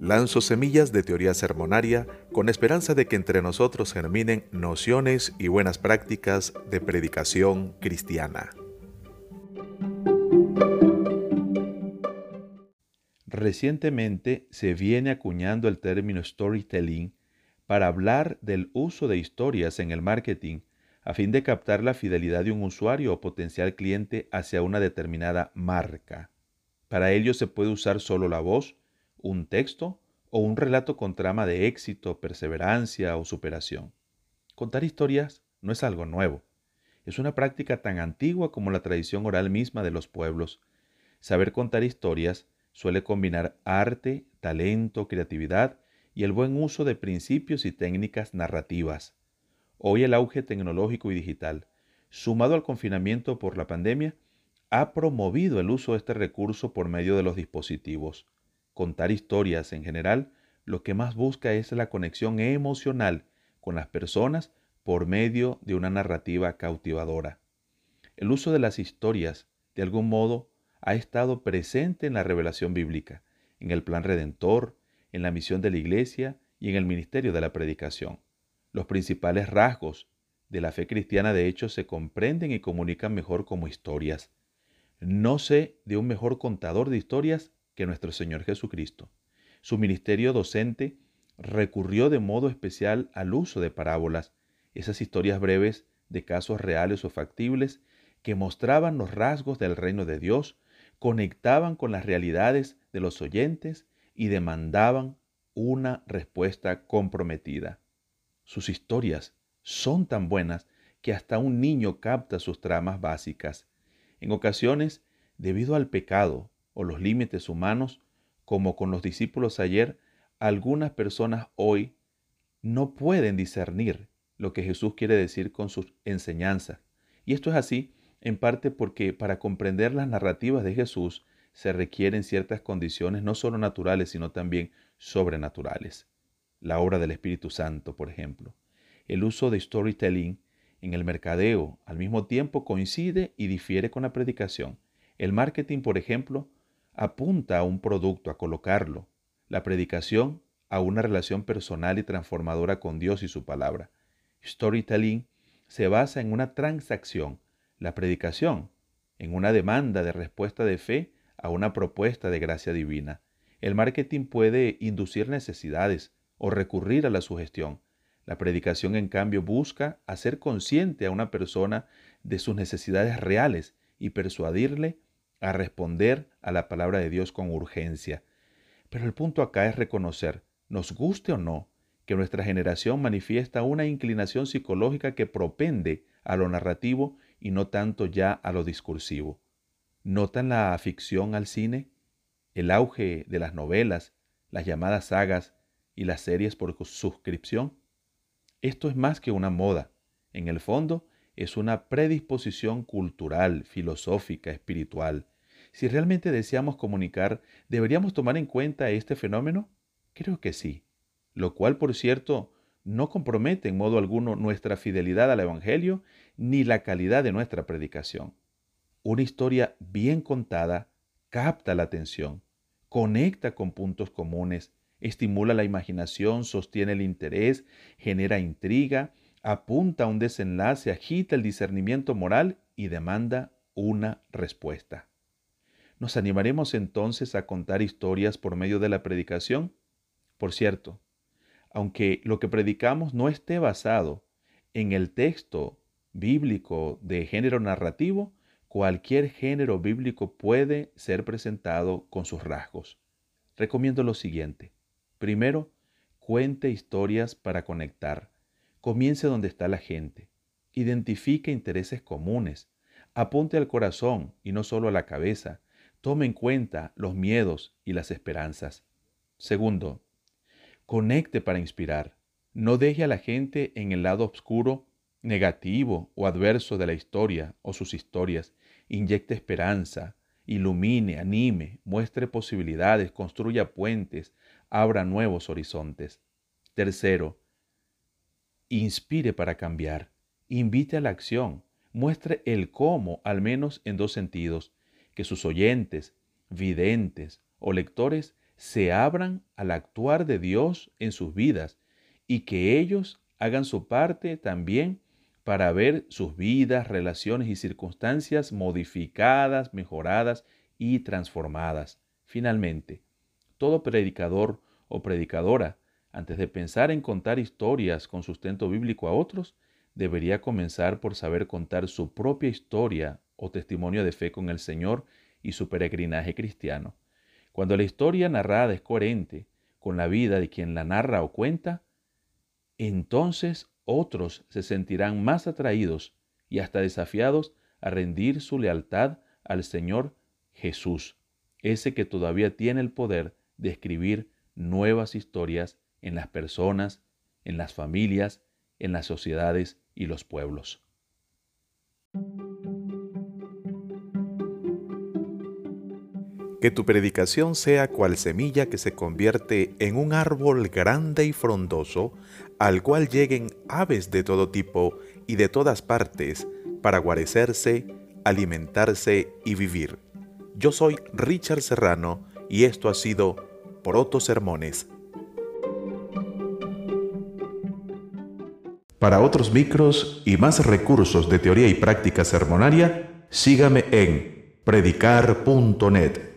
Lanzo semillas de teoría sermonaria con esperanza de que entre nosotros germinen nociones y buenas prácticas de predicación cristiana. Recientemente se viene acuñando el término storytelling para hablar del uso de historias en el marketing a fin de captar la fidelidad de un usuario o potencial cliente hacia una determinada marca. Para ello se puede usar solo la voz, un texto o un relato con trama de éxito, perseverancia o superación. Contar historias no es algo nuevo. Es una práctica tan antigua como la tradición oral misma de los pueblos. Saber contar historias suele combinar arte, talento, creatividad y el buen uso de principios y técnicas narrativas. Hoy el auge tecnológico y digital, sumado al confinamiento por la pandemia, ha promovido el uso de este recurso por medio de los dispositivos contar historias en general, lo que más busca es la conexión emocional con las personas por medio de una narrativa cautivadora. El uso de las historias, de algún modo, ha estado presente en la revelación bíblica, en el plan redentor, en la misión de la Iglesia y en el ministerio de la predicación. Los principales rasgos de la fe cristiana de hecho se comprenden y comunican mejor como historias. No sé de un mejor contador de historias que nuestro Señor Jesucristo. Su ministerio docente recurrió de modo especial al uso de parábolas, esas historias breves de casos reales o factibles que mostraban los rasgos del reino de Dios, conectaban con las realidades de los oyentes y demandaban una respuesta comprometida. Sus historias son tan buenas que hasta un niño capta sus tramas básicas. En ocasiones, debido al pecado, o los límites humanos, como con los discípulos ayer, algunas personas hoy no pueden discernir lo que Jesús quiere decir con sus enseñanzas. Y esto es así en parte porque para comprender las narrativas de Jesús se requieren ciertas condiciones no solo naturales, sino también sobrenaturales. La obra del Espíritu Santo, por ejemplo. El uso de storytelling en el mercadeo al mismo tiempo coincide y difiere con la predicación. El marketing, por ejemplo, apunta a un producto, a colocarlo. La predicación a una relación personal y transformadora con Dios y su palabra. Storytelling se basa en una transacción. La predicación en una demanda de respuesta de fe a una propuesta de gracia divina. El marketing puede inducir necesidades o recurrir a la sugestión. La predicación, en cambio, busca hacer consciente a una persona de sus necesidades reales y persuadirle a responder a la palabra de Dios con urgencia. Pero el punto acá es reconocer, nos guste o no, que nuestra generación manifiesta una inclinación psicológica que propende a lo narrativo y no tanto ya a lo discursivo. ¿Notan la ficción al cine? El auge de las novelas, las llamadas sagas y las series por suscripción. Esto es más que una moda. En el fondo, es una predisposición cultural, filosófica, espiritual. Si realmente deseamos comunicar, ¿deberíamos tomar en cuenta este fenómeno? Creo que sí. Lo cual, por cierto, no compromete en modo alguno nuestra fidelidad al Evangelio ni la calidad de nuestra predicación. Una historia bien contada capta la atención, conecta con puntos comunes, estimula la imaginación, sostiene el interés, genera intriga, apunta a un desenlace, agita el discernimiento moral y demanda una respuesta. ¿Nos animaremos entonces a contar historias por medio de la predicación? Por cierto, aunque lo que predicamos no esté basado en el texto bíblico de género narrativo, cualquier género bíblico puede ser presentado con sus rasgos. Recomiendo lo siguiente. Primero, cuente historias para conectar. Comience donde está la gente. Identifique intereses comunes. Apunte al corazón y no solo a la cabeza. Tome en cuenta los miedos y las esperanzas. Segundo, conecte para inspirar. No deje a la gente en el lado oscuro, negativo o adverso de la historia o sus historias. Inyecte esperanza, ilumine, anime, muestre posibilidades, construya puentes, abra nuevos horizontes. Tercero, inspire para cambiar. Invite a la acción. Muestre el cómo, al menos en dos sentidos que sus oyentes, videntes o lectores se abran al actuar de Dios en sus vidas y que ellos hagan su parte también para ver sus vidas, relaciones y circunstancias modificadas, mejoradas y transformadas. Finalmente, todo predicador o predicadora, antes de pensar en contar historias con sustento bíblico a otros, debería comenzar por saber contar su propia historia o testimonio de fe con el Señor y su peregrinaje cristiano. Cuando la historia narrada es coherente con la vida de quien la narra o cuenta, entonces otros se sentirán más atraídos y hasta desafiados a rendir su lealtad al Señor Jesús, ese que todavía tiene el poder de escribir nuevas historias en las personas, en las familias, en las sociedades y los pueblos. Que tu predicación sea cual semilla que se convierte en un árbol grande y frondoso, al cual lleguen aves de todo tipo y de todas partes para guarecerse, alimentarse y vivir. Yo soy Richard Serrano y esto ha sido Proto Sermones. Para otros micros y más recursos de teoría y práctica sermonaria, sígame en predicar.net.